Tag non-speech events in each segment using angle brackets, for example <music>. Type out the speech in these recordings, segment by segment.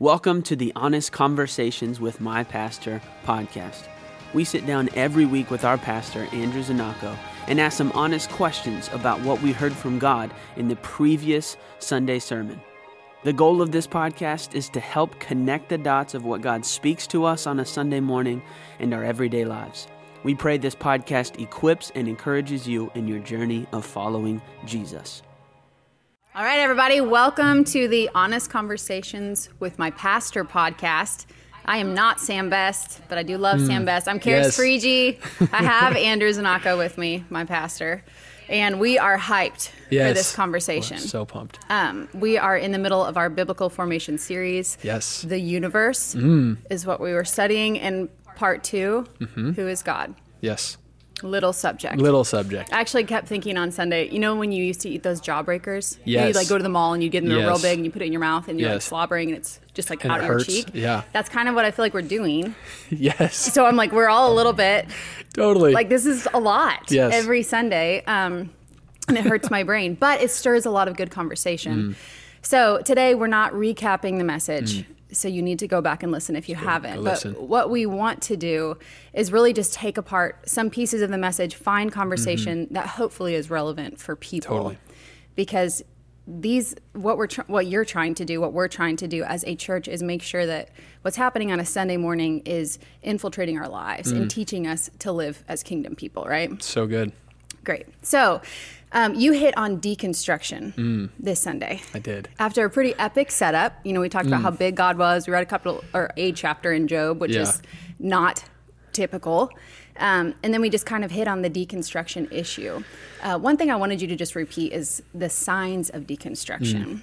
Welcome to the Honest Conversations with My Pastor podcast. We sit down every week with our pastor, Andrew Zanako, and ask some honest questions about what we heard from God in the previous Sunday sermon. The goal of this podcast is to help connect the dots of what God speaks to us on a Sunday morning and our everyday lives. We pray this podcast equips and encourages you in your journey of following Jesus. All right, everybody, welcome to the Honest Conversations with My Pastor podcast. I am not Sam Best, but I do love hmm. Sam Best. I'm Karis yes. <laughs> I have Andrew Zanako with me, my pastor, and we are hyped for this conversation. We're so pumped. Um, we are in the middle of our biblical formation series. Yes. The universe hmm. is what we were studying in part 2 mm-hmm. Who is God? Yes. Little subject. Little subject. I actually kept thinking on Sunday, you know, when you used to eat those jawbreakers? Yes. You Yes. like go to the mall and you get them they're real big and you put it in your mouth and you're like slobbering and it's just like And out of your cheek. Yeah. That's kind of what I feel like we're doing. <laughs> Yes. So I'm like, we're all a little bit Totally. like this is a lot Yes. every Sunday. Um, and it hurts my brain, but it stirs a lot of good Mm. conversation. So today we're not recapping the message. So you need to go back and listen if you haven't. But listen. what we want to do is really just take apart some pieces of the message, find conversation that hopefully is relevant for people. Mm-hmm. Totally. Because these what we're tr- what you're trying to do, what we're trying to do as a church is make sure that what's happening on a Sunday morning is infiltrating our lives Mm. and teaching us to live as kingdom people, right? so good. Great. So, um, you hit on deconstruction this Sunday. I did. After a pretty epic setup, you know, we talked about how big God was. We read a couple or a chapter in Job, which Yeah. is not typical. Um, and then we just kind of hit on the deconstruction issue. Uh, one thing I wanted you to just repeat is the signs of deconstruction.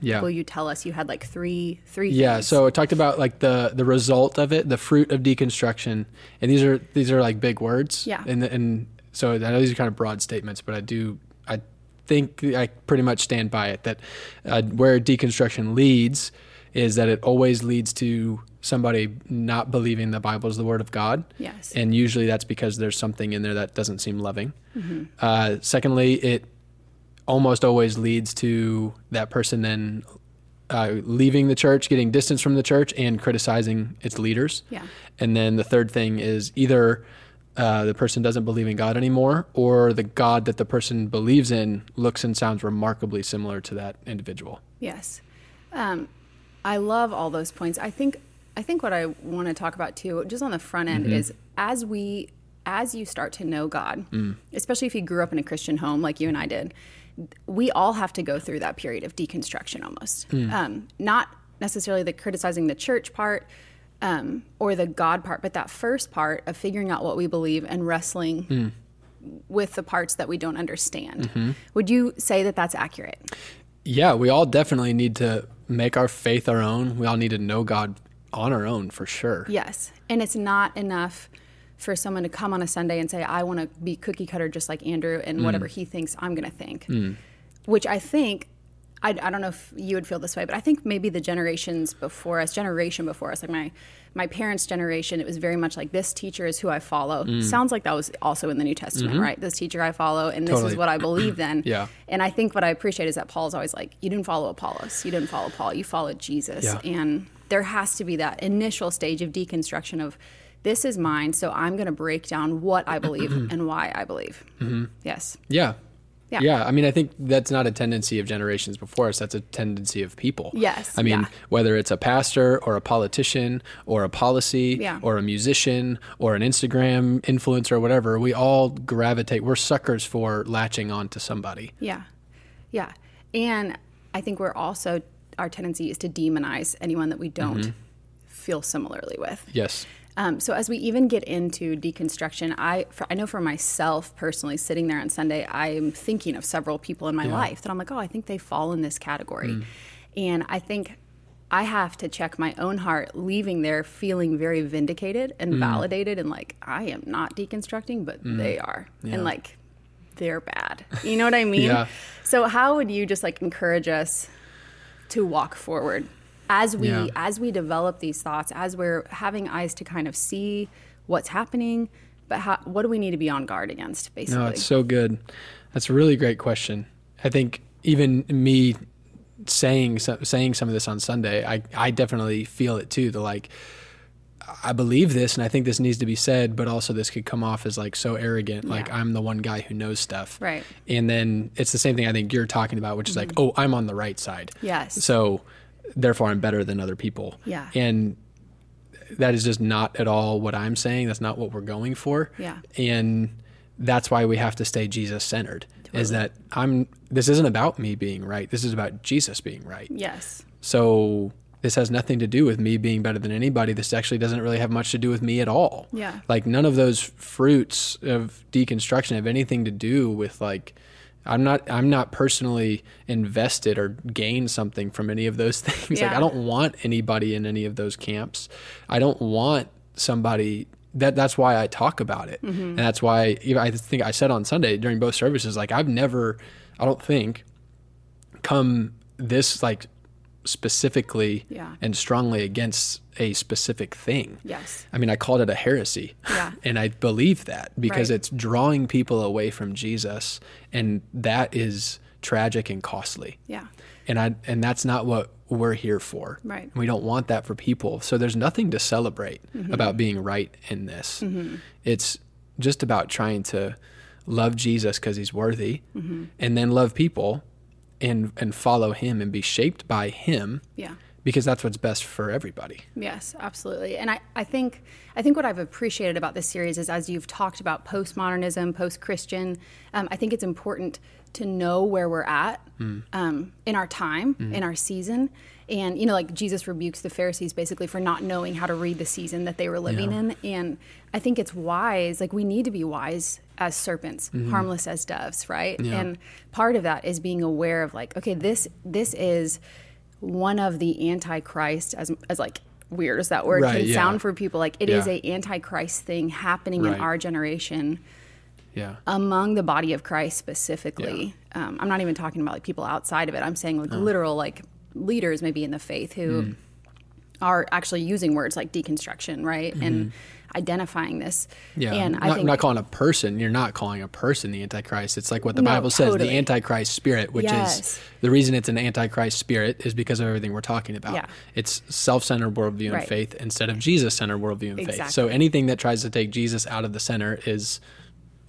Yeah. Will you tell us? You had like three, three. yeah. things. So I talked about like the the result of it, the fruit of deconstruction, and these are these are like big words. Yeah. And and so I know these are kind of broad statements, but I do I think I pretty much stand by it that uh, where deconstruction leads is that it always leads to somebody not believing the Bible is the word of God. Yes. And usually that's because there's something in there that doesn't seem loving. Uh, secondly, it almost always leads to that person then uh, leaving the church, getting distance from the church, and criticizing its leaders. Yeah. And then the third thing is either uh, the person doesn't believe in God anymore, or the God that the person believes in looks and sounds remarkably similar to that individual. Yes, um, I love all those points. I think I think what I want to talk about too, just on the front end, is as we as you start to know God, especially if you grew up in a Christian home like you and I did, we all have to go through that period of deconstruction almost. Um, not necessarily the criticizing the church part. Um, or the God part, but that first part of figuring out what we believe and wrestling with the parts that we don't understand. Would you say that that's accurate? Yeah, we all definitely need to make our faith our own. We all need to know God on our own for sure. Yes. And it's not enough for someone to come on a Sunday and say, I want to be cookie cutter just like Andrew and Mm. whatever he thinks I'm going to think. Which I think, I, I don't know if you would feel this way, but I think maybe the generations before us, generation before us, like my, my parents' generation, it was very much like this teacher is who I follow. Mm. Sounds like that was also in the New Testament, right? This teacher I follow, and this is Mm-hmm. What I believe <clears throat> then. Yeah. And I think what I appreciate is that Paul's always like, you didn't follow Apollos, you didn't follow Paul, you followed Jesus. Yeah. And there has to be that initial stage of deconstruction of this is mine, so I'm going to break down what I believe <clears throat> and why I believe. Yes. Yeah. Yeah. Yeah. I mean, I think that's not a tendency of generations before us. That's a tendency of people. Yes, I mean, yeah. whether it's a pastor or a politician or a policy Yeah. or a musician or an Instagram influencer or whatever, we all gravitate. We're suckers for latching on to somebody. Yeah. Yeah. And I think we're also, our tendency is to demonize anyone that we don't mm-hmm. feel similarly with. Yes. Um, so as we even get into deconstruction, I for, I know for myself personally, sitting there on Sunday, I'm thinking of several people in my life that I'm like, oh, I think they fall in this category, mm. and I think I have to check my own heart, leaving there feeling very vindicated and mm. validated, and like I am not deconstructing, but mm. they are, and like they're bad. You know what I mean? <laughs> Yeah. So how would you just like encourage us to walk forward as we Yeah. as we develop these thoughts, as we're having eyes to kind of see what's happening, but how, what do we need to be on guard against, basically? No, it's so good. That's a really great question. I think even me saying some, saying some of this on Sunday, I I definitely feel it too. The like. I believe this and I think this needs to be said, but also this could come off as like so arrogant, like I'm the one guy who knows stuff. Right. And then it's the same thing I think you're talking about, which is like, mm-hmm. oh, I'm on the right side. Yes. So therefore I'm better than other people. Yeah. And that is just not at all what I'm saying. That's not what we're going for. Yeah. And that's why we have to stay Jesus centered. Is that I'm this isn't about me being right. This is about Jesus being right. Yes. So this has nothing to do with me being better than anybody. This actually doesn't really have much to do with me at all. Yeah. Like none of those fruits of deconstruction have anything to do with like I'm not I'm not personally invested or gain something from any of those <laughs> things. Like I don't want anybody in any of those camps. I don't want somebody that that's why I talk about it. Mm-hmm. And that's why I think I said on Sunday during both services like I've never I don't think come this like specifically Yeah. and strongly against a specific thing. Yes. I mean, I called it a heresy. Yeah. <laughs> And I believe that because Right. it's drawing people away from Jesus and that is tragic and costly. Yeah. And I and that's not what we're here for. Right. We don't want that for people. So there's nothing to celebrate Mm-hmm. about being right in this. It's just about trying to love Jesus because he's worthy Mm-hmm. and then love people and and follow him and be shaped by him Yeah. because that's what's best for everybody. Yes, absolutely. And I, I think I think what I've appreciated about this series is as you've talked about postmodernism, post Christian, um, I think it's important to know where we're at hmm. um, in our time, hmm. in our season. And you know, like Jesus rebukes the Pharisees basically for not knowing how to read the season that they were living Yeah. in. And I think it's wise, like we need to be wise as serpents, mm-hmm. harmless as doves, right? Yeah. And part of that is being aware of like, okay, this this is one of the antichrist as as like weird as that word Right, can yeah. sound for people like it is a antichrist thing happening in our generation Yeah. among the body of christ specifically um, i'm not even talking about like people outside of it i'm saying like Oh. literal like leaders maybe in the faith who Mm. are actually using words like deconstruction right and identifying this Mm-hmm. Yeah, and not, i think not calling a person. You're not calling a person the Antichrist. It's like what the No, Bible says, the. Antichrist spirit, which Yes. is the reason it's an Antichrist spirit is because of everything we're talking about. Yeah. It's self-centered worldview and Right. faith instead of Jesus-centered worldview and faith. So anything that tries to take Jesus out of the center is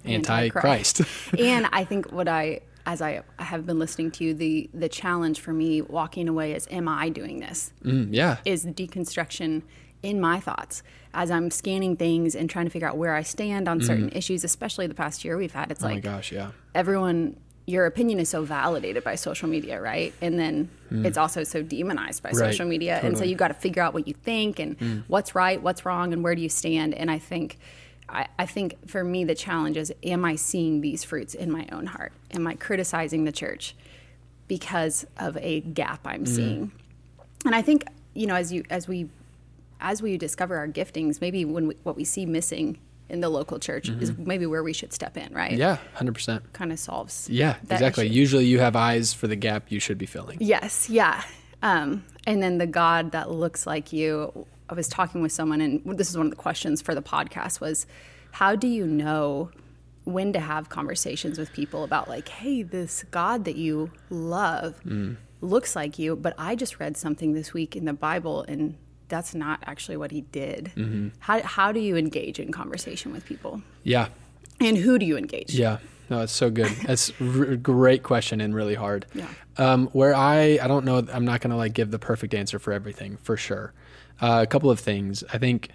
Antichrist. <laughs> and I think what I, as I have been listening to you, the the challenge for me walking away is, am I doing this? Mm, yeah. Is deconstruction in my thoughts as I'm scanning things and trying to figure out where I stand on certain issues, especially the past year we've had. It's Mm. oh my like gosh, yeah. everyone. Your opinion is so validated by social media, right? And then it's also so demonized by Mm. Right, social media. And so you've got to figure out what you think and what's right, what's wrong, and where do you stand. And I think, I, I think for me, the challenge is: Am I seeing these fruits in my own heart? Am I criticizing the church because of a gap I'm seeing? And I think you know, as you as we as we discover our giftings, maybe when we, what we see missing in the local church is maybe where we should step in, right? Yeah, 100%. kind of solves. Yeah, exactly. issue. Usually you have eyes for the gap you should be filling. Yes, yeah. Um, and then the God that looks like you. I was talking with someone, and this is one of the questions for the podcast was, how do you know when to have conversations with people about like, hey, this God that you love Mm. looks like you, but I just read something this week in the Bible, and that's not actually what he did. Mm-hmm. How how do you engage in conversation with people, Yeah. and who do you engage? Yeah, no, it's so good. That's a great question and really hard. Yeah. Um, where I, I don't know, I'm not gonna like give the perfect answer for everything for sure. Uh, a couple of things. I think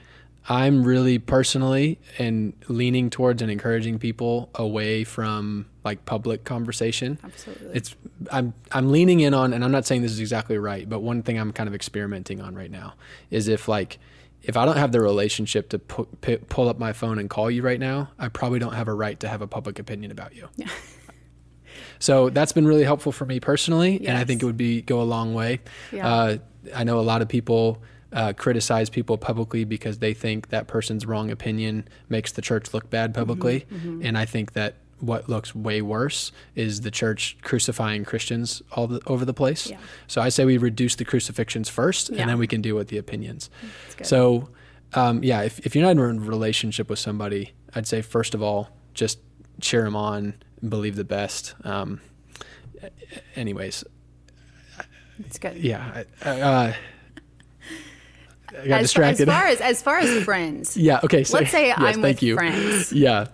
I'm really personally and leaning towards and encouraging people away from like public conversation. Absolutely. It's I'm I'm leaning in on, and I'm not saying this is exactly right, but one thing I'm kind of experimenting on right now is if like if I don't have the relationship to pu- pi pull up my phone and call you right now, I probably don't have a right to have a public opinion about you. Yeah. <laughs> So that's been really helpful for me personally, and I think it would be go a long way. Yeah. Uh, I know a lot of people uh, criticize people publicly because they think that person's wrong opinion makes the church look bad publicly, Mm-hmm, and I think that what looks way worse is the church crucifying Christians all the, over the place. Yeah. So I say we reduce the crucifixions first, Yeah. and then we can deal with the opinions. So, um, yeah, if, if you're not in a relationship with somebody, I'd say first of all, just cheer them on, and believe the best. Um, anyways, It's good. yeah. Uh, I got As, distracted. as far as as far as friends, <laughs> yeah. Okay. So, let's say yes, I'm thank with you. friends. <laughs> Yeah.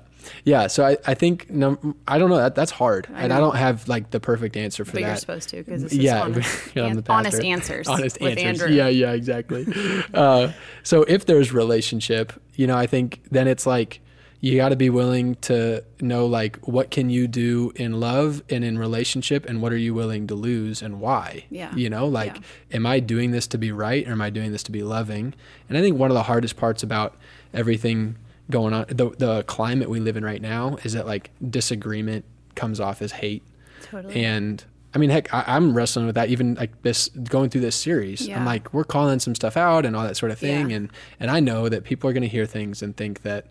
Yeah. So I, I think num- I don't know that that's hard, and I don't have like the perfect answer for that. But that. you're supposed to because yeah, honest, <laughs> I'm an- the honest answers. Honest with answers. Andrew. Yeah, yeah, exactly. uh, so if there's relationship, you know, I think then it's like you got to be willing to know like what can you do in love and in relationship, and what are you willing to lose and why. Yeah. You know, like, Yeah. am I doing this to be right or am I doing this to be loving? And I think one of the hardest parts about everything going on, the the climate we live in right now, is that like disagreement comes off as hate. Totally. And I mean, heck, I, I'm wrestling with that even like this going through this series. Yeah. I'm like, we're calling some stuff out and all that sort of thing, Yeah. and and I know that people are going to hear things and think that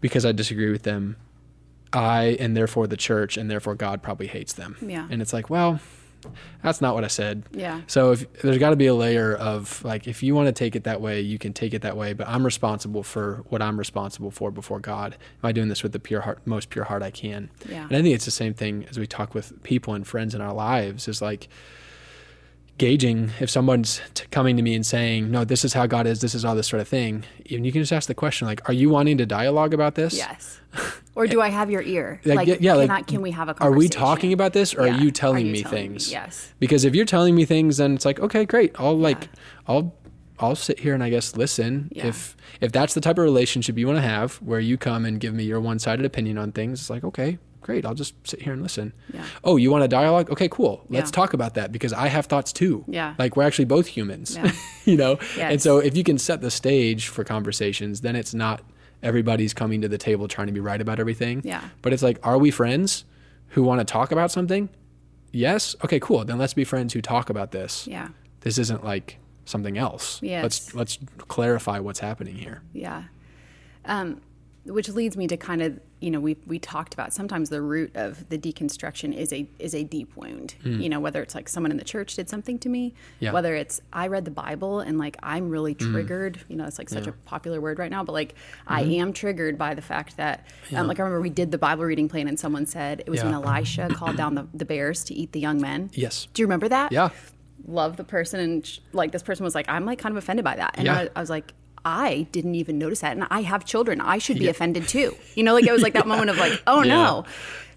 because I disagree with them, I and therefore the church and therefore God probably hates them. Yeah. And it's like, well, that's not what I said. Yeah. So if there's got to be a layer of like, if you want to take it that way, you can take it that way. But I'm responsible for what I'm responsible for before God. Am I doing this with the pure heart, most pure heart I can? Yeah. And I think it's the same thing as we talk with people and friends in our lives. Is like gauging if someone's t- coming to me and saying, "No, this is how God is. This is all this sort of thing." And you can just ask the question, like, "Are you wanting to dialogue about this? Yes. <laughs> Or do I have your ear? Like, Like, yeah, yeah, can, like, I, can we have a conversation? Are we talking about this, or Yeah. are you telling you me telling things? Yes. Because if you're telling me things, then it's like, okay, great. I'll like, Yeah. I'll, I'll sit here and I guess listen. Yeah. If if that's the type of relationship you want to have, where you come and give me your one sided opinion on things, it's like, okay, great. I'll just sit here and listen. Yeah. Oh, you want a dialogue? Okay, cool. Let's Yeah. talk about that because I have thoughts too. Yeah. Like we're actually both humans. Yeah. <laughs> you know. And so if you can set the stage for conversations, then it's not everybody's coming to the table trying to be right about everything. Yeah. But it's like, are we friends who want to talk about something? Yes. Okay, cool. Then let's be friends who talk about this. Yeah. This isn't like something else. Yes. Let's let's clarify what's happening here. Yeah. Um, which leads me to kind of, you know, we we talked about sometimes the root of the deconstruction is a is a deep wound. Hmm. You know, whether it's like someone in the church did something to me, Yeah. whether it's I read the Bible and like I'm really hmm. triggered. You know, it's like such a popular word right now, but like I hmm. am triggered by the fact that, um, like I remember we did the Bible reading plan and someone said it was when Elisha called down the, the bears to eat the young men. Yes. Do you remember that? Yeah. love the person and sh- like this person was like i'm like kind of offended by that and Yeah. I, I was like i didn't even notice that and i have children i should be offended too you know like it was like that moment of like oh <laughs> Yeah. no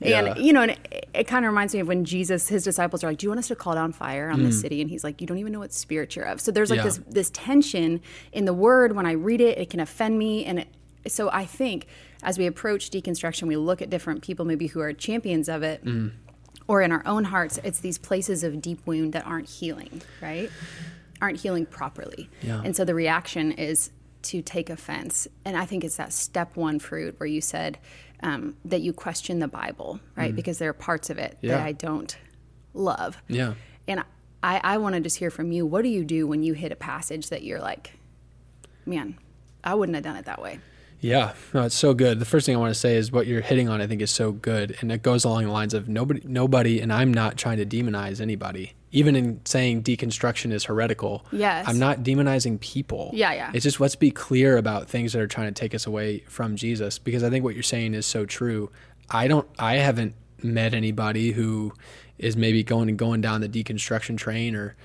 and Yeah. you know and it, it kind of reminds me of when jesus his disciples are like do you want us to call down fire on this city and he's like you don't even know what spirit you're of so there's like Mm. Yeah. this this tension in the word when i read it it can offend me and it, so i think as we approach deconstruction we look at different people maybe who are champions of it Mm. or in our own hearts, it's these places of deep wound that aren't healing, right? Aren't healing properly. Yeah. And so the reaction is to take offense. And I think it's that step one fruit where you said um, that you question the Bible, right? Because there are parts of it. Yeah. that I don't love. Yeah. And I, I want to just hear from you. What do you do when you hit a passage that you're like, man, I wouldn't have done it that way? Yeah, no, it's so good. The first thing I want to say is what you're hitting on. I think is so good, and it goes along the lines of nobody, nobody, and I'm not trying to demonize anybody. Even in saying deconstruction is heretical, Yes. I'm not demonizing people. Yeah, yeah. It's just let's be clear about things that are trying to take us away from Jesus, because I think what you're saying is so true. I don't, I haven't met anybody who is maybe going and going down the deconstruction train or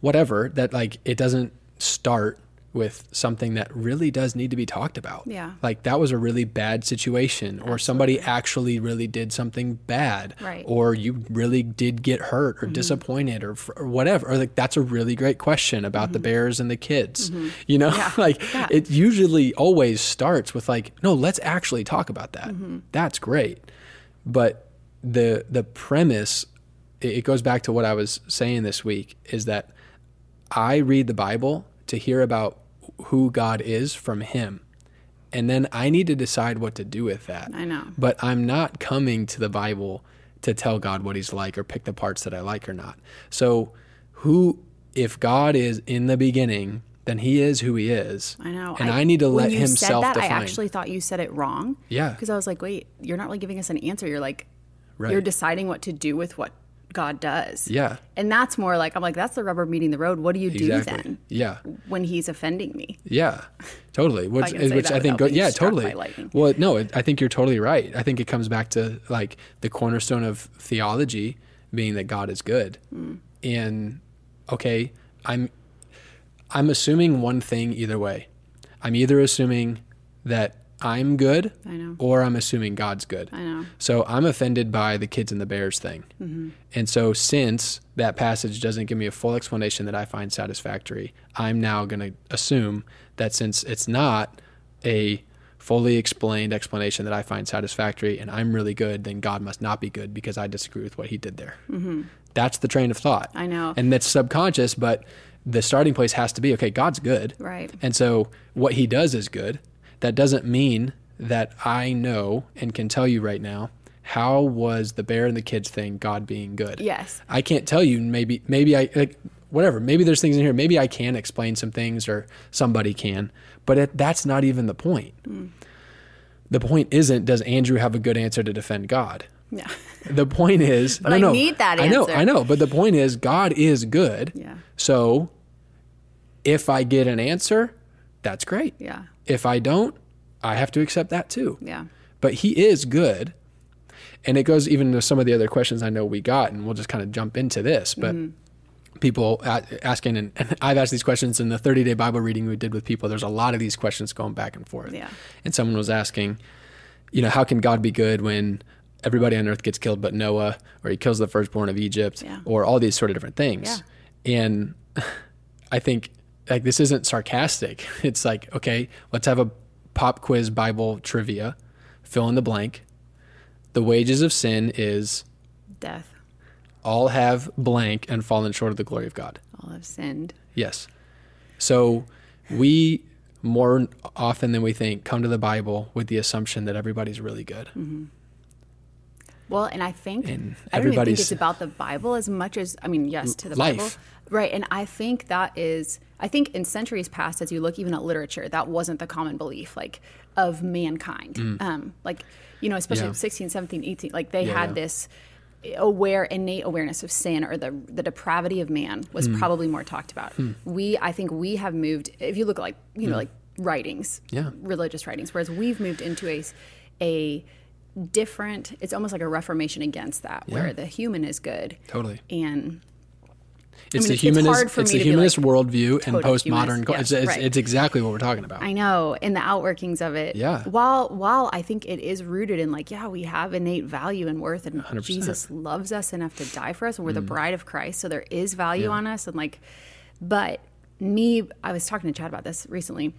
whatever that like it doesn't start with something that really does need to be talked about. Yeah. Like that was a really bad situation or somebody actually really did something bad Right. Mm-hmm. or you really did get hurt or disappointed or, or whatever. Or like that's a really great question about the bears and the kids. You know, <laughs> like Mm-hmm. Yeah. it usually always starts with like, no, let's actually talk about that. Mm-hmm. That's great. But the the premise it goes back to what I was saying this week is that I read the Bible to hear about who God is from Him. And then I need to decide what to do with that. I know. But I'm not coming to the Bible to tell God what He's like or pick the parts that I like or not. So, who, if God is in the beginning, then He is who He is. I know. And I, need to let you Him said that, define. I actually thought you said it wrong. Yeah. Because I was like, wait, you're not really giving us an answer. You're like, Right. you're deciding what to do with what God does. Yeah. And that's more like, I'm like, that's the rubber meeting the road. What do you do then Yeah. when he's offending me? Yeah, totally. <laughs> Which, say which I think, go, yeah, totally. Well, no, it, I think you're totally right. I think it comes back to like the cornerstone of theology being that God is good, Hmm. and okay, I'm I'm assuming one thing either way. I'm either assuming that I'm good I know. or I'm assuming God's good. I know. So I'm offended by the kids and the bears thing. Mm-hmm. And so since that passage doesn't give me a full explanation that I find satisfactory, I'm now going to assume that since it's not a fully explained explanation that I find satisfactory and I'm really good, then God must not be good because I disagree with what he did there. That's the train of thought. Mm-hmm. I know. And that's subconscious, but the starting place has to be okay, God's good. Right. And so what he does is good. That doesn't mean that I know and can tell you right now how was the bear and the kids thing God being good. Yes. I can't tell you maybe maybe I like whatever. Maybe there's things in here. Maybe I can explain some things or somebody can, but it, that's not even the point. Hmm. The point isn't does Andrew have a good answer to defend God? Yeah. The point is, <laughs> But no, I no, need that I know. I know, but the point is, God is good. Yeah. So, if I get an answer, that's great. Yeah. If I don't, I have to accept that too. Yeah. But He is good, and it goes even to some of the other questions I know we got, and we'll just kind of jump into this. But Mm-hmm. people asking, and, and I've asked these questions in the 30 day Bible reading we did with people. There's a lot of these questions going back and forth. Yeah. And someone was asking, you know, how can God be good when everybody on earth gets killed but Noah, or he kills the firstborn of Egypt, Yeah. or all these sort of different things? Yeah. And <laughs> I think like this isn't sarcastic. <laughs> It's like, okay, let's have a pop quiz Bible trivia. Fill in the blank. The wages of sin is Death. all have blank and fallen short of the glory of God. All have sinned. Yes. So we more often than we think come to the Bible with the assumption that everybody's really good. Mm-hmm. Well, and I think And I don't even think it's about the Bible as much as I mean, yes, to the Life. Bible, right? And I think that is, I think in centuries past, as you look even at literature, that wasn't the common belief, like of mankind. Um, like you know, especially Mm. Yeah. 16, 17, 18, like they Yeah. had this aware innate awareness of sin or the the depravity of man was Hmm. probably more talked about. We I think we have moved if you look at like, you know, like writings, Hmm. Yeah. religious writings, whereas we've moved into a a different it's almost like a reformation against that Yeah. where the human is good Totally. and It's mean, the it's- it's humanist for it's the humanist like, worldview and postmodern Yeah, it's, it's, right. it's exactly what we're talking about. I know in the outworkings of it. Yeah. While while I think it is rooted in like yeah we have innate value and worth and 100%. Jesus loves us enough to die for us and we're the Mm. bride of Christ so there is value Yeah. on us and like but me I was talking to Chad about this recently.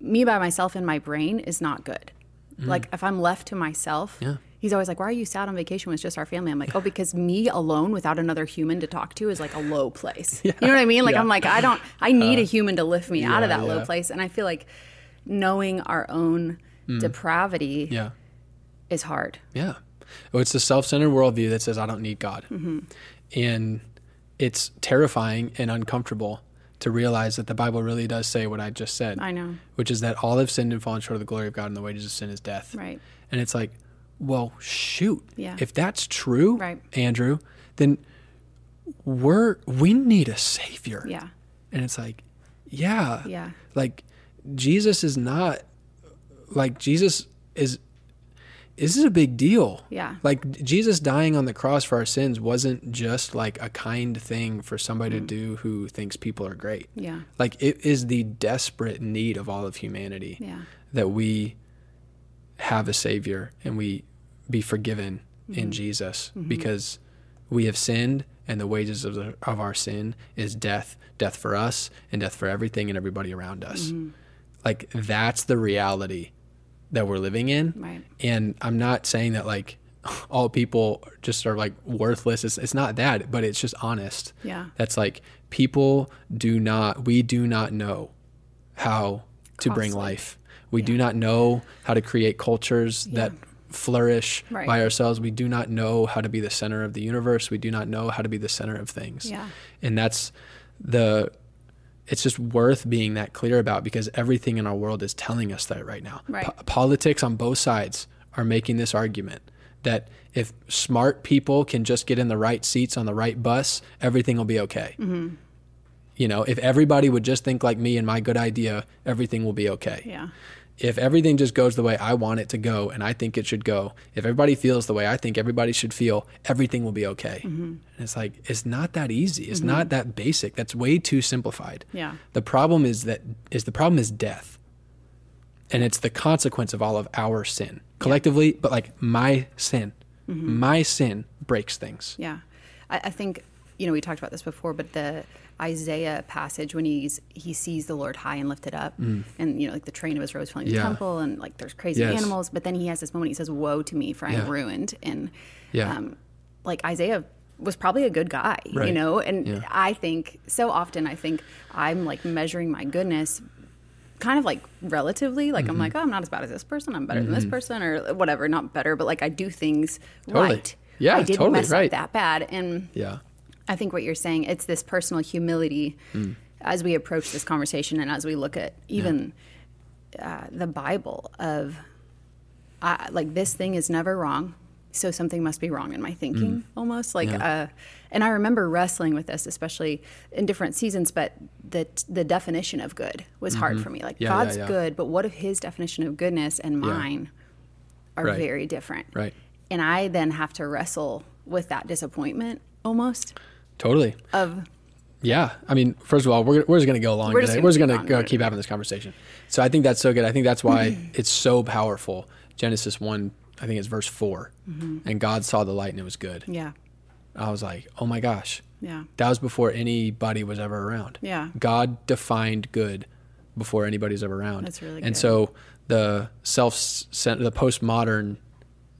Me by myself in my brain is not good. Like if I'm left to myself. Mm. Yeah. He's always like, "Why are you sad on vacation with just our family?" I'm like, "Oh, because me alone without another human to talk to is like a low place." <laughs> You know what I mean? Like Yeah. Uh, I'm like, I don't. I need a human to lift me out of yeah, that low place, and I feel like knowing our own depravity Mm. Yeah. is hard. Yeah. Well, it's the self centered worldview that says, I don't need God. Mm-hmm. And it's terrifying and uncomfortable to realize that the Bible really does say what I just said. I know. Which is that all have sinned and fallen short of the glory of God, and the wages of sin is death. Right. And it's like, well, shoot. Yeah. If that's true, Right. Andrew, then we're we need a savior. Yeah. And it's like, yeah. Yeah. Like Jesus is not like Jesus is this is a big deal. Yeah. Like Jesus dying on the cross for our sins wasn't just like a kind thing for somebody Mm. to do who thinks people are great. Yeah. Like it is the desperate need of all of humanity Yeah. that we have a savior and we be forgiven Mm-hmm. in Jesus because we have sinned and the wages of, the, of our sin is death, death for us and death for everything and everybody around us. Mm-hmm. Like that's the reality that we're living in. Right. And I'm not saying that like <laughs> all people just are like worthless. It's, it's not that, but it's just honest. Yeah. That's like people do not, we do not know how to bring life. We do not know how to create cultures that flourish Right. by ourselves. We do not know how to be the center of the universe. We do not know how to be the center of things. Yeah. And that's the it's just worth being that clear about because everything in our world is telling us that right now. Right. Po- politics on both sides are making this argument that if smart people can just get in the right seats on the right bus, everything will be okay. Mm-hmm. You know, if everybody would just think like me and my good idea, everything will be okay. Yeah. If everything just goes the way I want it to go and I think it should go, if everybody feels the way I think everybody should feel, everything will be okay. Mm-hmm. And it's like, it's not that easy. It's not that basic. That's way too simplified. Yeah. The problem is that is the problem is death. And it's the consequence of all of our sin collectively, but like my sin, Mm-hmm. my sin breaks things. Yeah. I, I think, you know, we talked about this before, but the Isaiah passage when he's he sees the Lord high and lifted up and you know, like the train of his robes filling the Mm. Yeah. temple and like there's crazy Yes. animals, but then he has this moment he says, Woe to me, for I'm ruined and Yeah. um like Isaiah was probably a good guy, you know? And. I think so often I think I'm like measuring my goodness kind of like relatively like Mm-hmm. i'm like oh i'm not as bad as this person i'm better than this person or whatever not better but like i do things Totally. right Yeah, i didn't totally, mess right. up that bad and Yeah. I think what you're saying it's this personal humility Mm. as we approach this conversation and as we look at even uh, the bible of uh, like this thing is never wrong so something must be wrong in my thinking Mm. almost like uh, and i remember wrestling with this especially in different seasons but the the definition of good was hard for me like Mm-hmm. Yeah, yeah, god's good but what if his definition of goodness and mine are Right. very different Right. and i then have to wrestle with that disappointment almost Totally. of Yeah, I mean, first of all, we're, we're just going to go along We're just gonna We're just keep going to keep having this conversation. So I think that's so good. I think that's why it's so powerful. Genesis one, I think it's verse 4 and God saw the light and it was good. yeah I was like, oh my gosh, yeah that was before anybody was ever around. Yeah. God defined good before anybody's ever around. That's really And good. so the self, the postmodern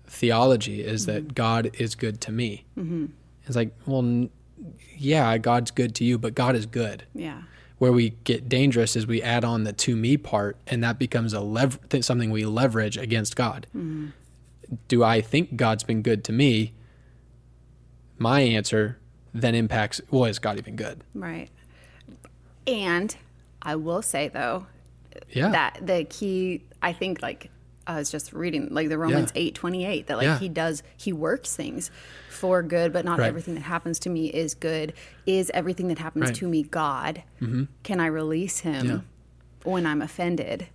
theology is Mm-hmm. that God is good to me. Mm-hmm. It's like, well, yeah, God's good to you, but God is good. yeah Where we get dangerous is we add on the to me part, and that becomes a lev- th- something we leverage against God. Mm-hmm. Do I think God's been good to me? My answer then impacts, well, is God even good? right and i will say though Yeah. that the key i think like i was just reading like the romans Yeah. 8 28 that like Yeah. he does he works things for good but not Right. everything that happens to me is good is everything that happens Right. to me god can i release him Yeah. when i'm offended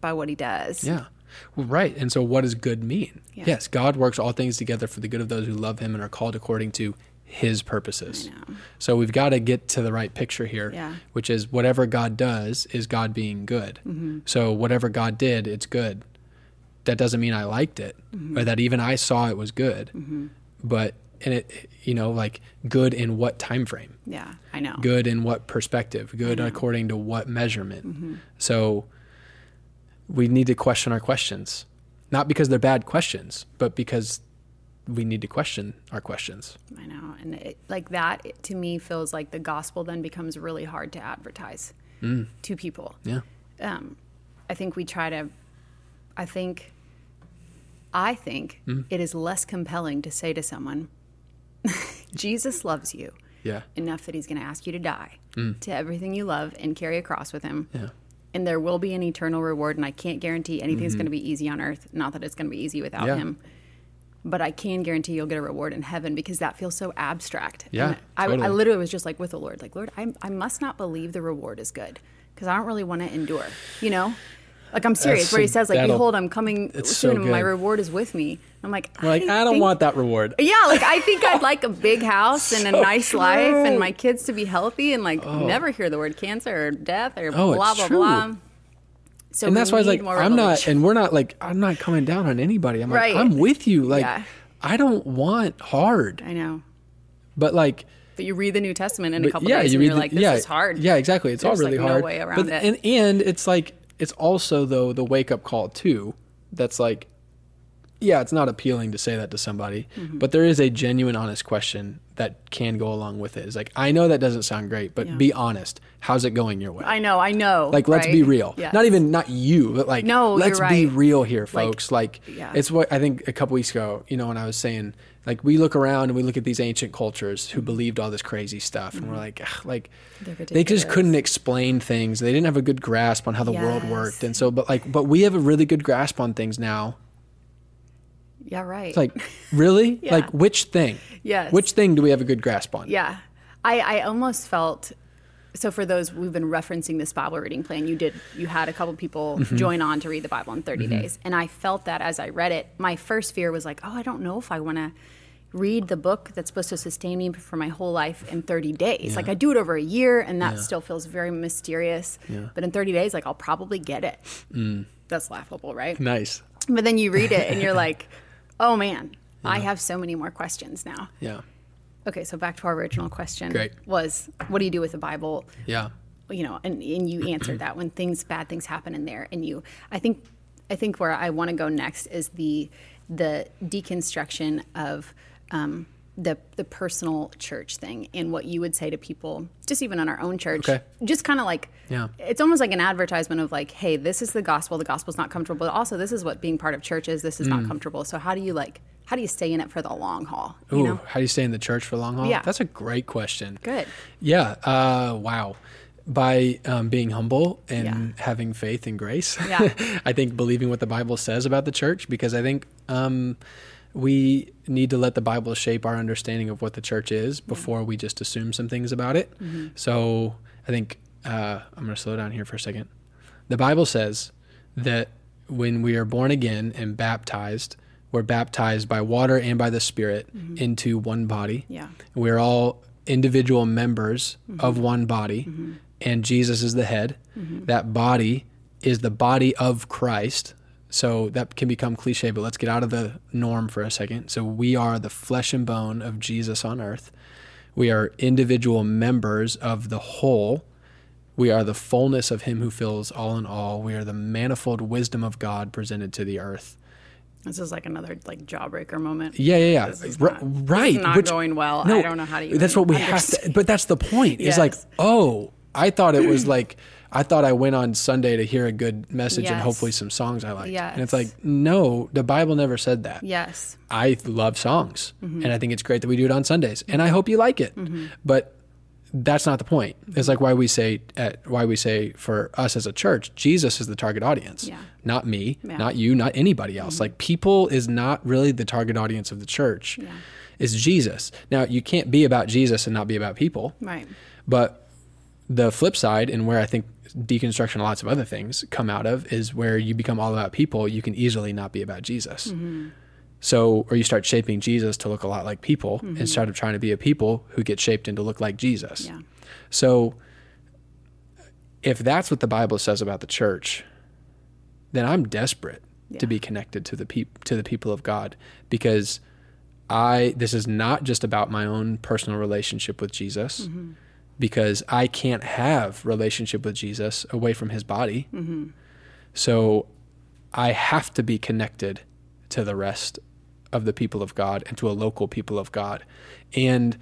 by what he does Yeah. Well, right. And so, what does good mean? Yes, God works all things together for the good of those who love Him and are called according to His purposes. So we've got to get to the right picture here, Yeah. which is whatever God does is God being good. Mm-hmm. So whatever God did, it's good. That doesn't mean I liked it Mm-hmm. or that even I saw it was good. But and it, you know, like good in what time frame? yeah i know good in what perspective good according to what measurement Mm-hmm. so we need to question our questions not because they're bad questions but because we need to question our questions I know, and it, like that it, to me feels like the gospel then becomes really hard to advertise to people. yeah Um, I think we try to. I think. I think hmm. it is less compelling to say to someone, <laughs> "Jesus loves you yeah enough that He's going to ask you to die hmm. to everything you love and carry a cross with Him." yeah And there will be an eternal reward, and I can't guarantee anything's mm-hmm. going to be easy on earth. Not that it's going to be easy without Yeah. Him but I can guarantee you'll get a reward in heaven because that feels so abstract. Yeah, And I, I literally was just like with the Lord, like Lord, I, I must not believe the reward is good because I don't really want to endure. You know, like I'm serious. Where He says, like, behold, I'm coming soon, so and my reward is with me. I'm like, We're like i don't think- want that reward Yeah, like I think I'd <laughs> like a big house and a So nice life and my kids to be healthy and like oh. never hear the word cancer or death or Oh, blah blah true. blah. So and that's why it's need like i'm not and we're not like i'm not coming down on anybody i'm like i'm with you like Yeah. i don't want hard I know, but like but you read the New Testament in a couple yeah, days you and you're the- like, this yeah, is hard. Yeah, exactly. It's There's, all really like, no hard. way around but it. and and it's like it's also though the wake up call too. That's like, yeah, it's not appealing to say that to somebody, Mm-hmm. but there is a genuine, honest question that can go along with it. It's like I know that doesn't sound great, but Yeah. be honest. How's it going your way? I know, I know. like let's right? be real Yes. not even not you but like No, let's you're be real here Like, folks like, yeah. it's what i think a couple weeks ago you know when i was saying like we look around and we look at these ancient cultures who believed all this crazy stuff and we're mm-hmm. like ugh, like They're just couldn't explain things they didn't have a good grasp on how the world worked and so but like but we have a really good grasp on things now Yeah, right. it's like really <laughs> Yeah. like which thing Yes. which thing do we have a good grasp on yeah. I, I almost felt so for those we've been referencing this Bible reading plan, you did you had a couple people Mm-hmm. join on to read the Bible in 30 days, and I felt that as I read it, my first fear was like, oh, I don't know if I want to read the book that's supposed to sustain me for my whole life in 30 days. Like I do it over a year, and that Yeah. still feels very mysterious. Yeah. Mm. But in 30 days, like I'll probably get it. That's laughable, right? Nice. But then you read it, and you're <laughs> like, oh man, I have so many more questions now. Yeah. Okay, so back to our original question Great. was what do you do with the Bible? Yeah. You know, and, and you answered that when things bad things happen in there and you I think I think where I want to go next is the the deconstruction of um, the the personal church thing and what you would say to people just even in our own church Okay. just kind of like Yeah. it's almost like an advertisement of like hey this is the gospel the gospel's not comfortable but also this is what being part of church is this is Mm. not comfortable so how do you like how do you stay in it for the long haul Ooh, know how do you stay in the church for long haul? Yeah. That's a great question. good Yeah. Uh, wow. By um, being humble and Yeah. having faith and grace. Yeah. <laughs> I think believing what the Bible says about the church, because I think um, we need to let the Bible shape our understanding of what the church is before we just assume some things about it. Mm-hmm. So I think uh, I'm going to slow down here for a second. The Bible says that when we are born again and baptized, we're baptized by water and by the Spirit into one body. Mm-hmm. Yeah. We're all individual members Mm-hmm. of one body, and Jesus is the head. That body is the body of Christ. So that can become cliche, but let's get out of the norm for a second. So we are the flesh and bone of Jesus on earth. We are individual members of the whole. We are the fullness of Him who fills all in all. We are the manifold wisdom of God presented to the earth. This is like another like jawbreaker moment. Yeah, yeah, yeah. Is R- not- is right. not going well. I don't know how to That's what we have to. understand. But that's the point. It's like, oh, I thought it was <clears throat> like, I thought I went on Sunday to hear a good message and hopefully some songs I liked. And it's like, no, the Bible never said that. Yes. I love songs, Mm-hmm. and I think it's great that we do it on Sundays, and I hope you like it. But that's not the point. It's like why we say at, why we say for us as a church, Jesus is the target audience, Yeah. not me, Yeah. Mm-hmm. not you, not anybody else. Like people is not really the target audience of the church. Yeah. Is Jesus. Now you can't be about Jesus and not be about people. Right. But the flip side, and where I think deconstruction and lots of other things come out of, is where you become all about people, you can easily not be about Jesus. So, or you start shaping Jesus to look a lot like people mm-hmm. instead of trying to be a people who get shaped into look like Jesus. Yeah. So, if that's what the Bible says about the church, then I'm desperate Yeah. to be connected to the peop- to the people of God because I this is not just about my own personal relationship with Jesus mm-hmm. because I can't have relationship with Jesus away from his body. Mm-hmm. So I have to be connected to the rest of the people of God and to a local people of God. And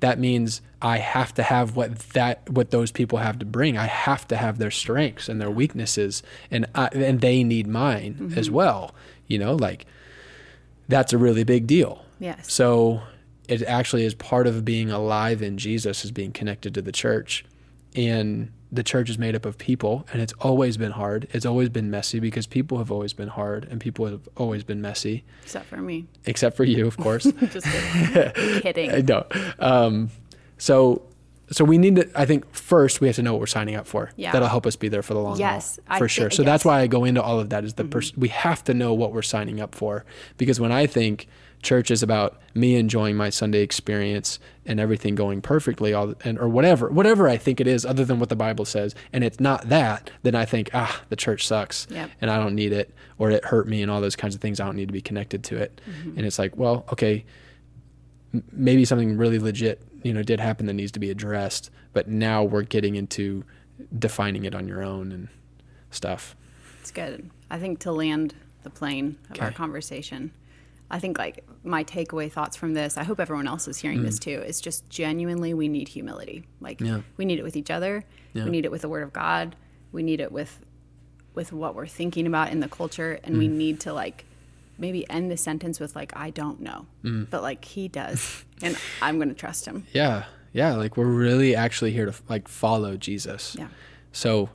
that means I have to have what that what those people have to bring. I have to have their strengths and their weaknesses and I, and they need mine mm-hmm. as well. You know, like that's a really big deal. Yes. So it actually is part of being alive in Jesus is being connected to the church. And the church is made up of people and it's always been hard. It's always been messy because people have always been hard and people have always been messy, Except for me. except for you, of course. <laughs> Just kidding. <laughs> kidding. no. Um, so so we need to I think first we have to know what we're signing up for. Yeah. That'll help us be there for the long Yes, haul. For thi- sure. So that's yes. Mm-hmm. why I go into all of that is the pers- we have to know what we're signing up for because when I think church is about me enjoying my Sunday experience and everything going perfectly all and or whatever whatever I think it is other than what the Bible says and it's not that then I think ah the church sucks Yep. and I don't need it or it hurt me and all those kinds of things I don't need to be connected to it. Mm-hmm. And it's like, well, okay, maybe something really legit, you know, did happen that needs to be addressed, but now we're getting into defining it on your own and stuff. It's good. I think to land the plane of our conversation, I think like my takeaway thoughts from this, I hope everyone else is hearing this too, is just genuinely we need humility. Like Mm. Yeah. we need it with each other. Yeah. We need it with the word of God. We need it with with what we're thinking about in the culture and we Mm. need to like maybe end the sentence with like I don't know. Mm. But like he does and I'm going to trust him. <laughs> Yeah. Yeah. Like we're really actually here to like follow Jesus. Yeah. So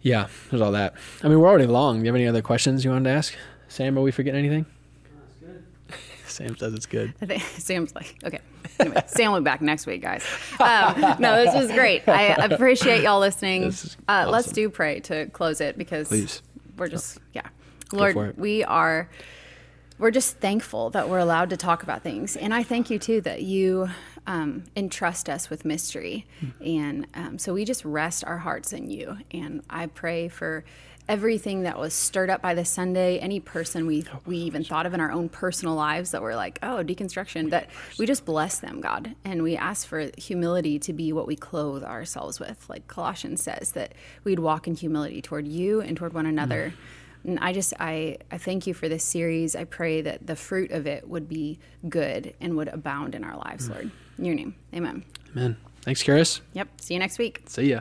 yeah, there's all that. I mean, we're already long. Do you have any other questions you wanted to ask? Sam, are we forgetting anything? <laughs> Sam says it's good. I think <laughs> Sam's like, okay. Anyway, Sam will be back next week, guys. Um, no, this was great. I appreciate y'all listening. This is Uh, Let's do pray to close it because Please. we're just, yeah. Lord, we are, we're just thankful that we're allowed to talk about things. And I thank you too that you um, entrust us with mystery. And um, so we just rest our hearts in you. And I pray for everything that was stirred up by this Sunday, any person we we even thought of in our own personal lives that were like, oh, deconstruction, that we just bless them, God. And we ask for humility to be what we clothe ourselves with. Like Colossians says, that we'd walk in humility toward you and toward one another. And I just I, I thank you for this series. I pray that the fruit of it would be good and would abound in our lives, Lord. In your name. Amen. Amen. Thanks, Karis. Yep. See you next week. See ya.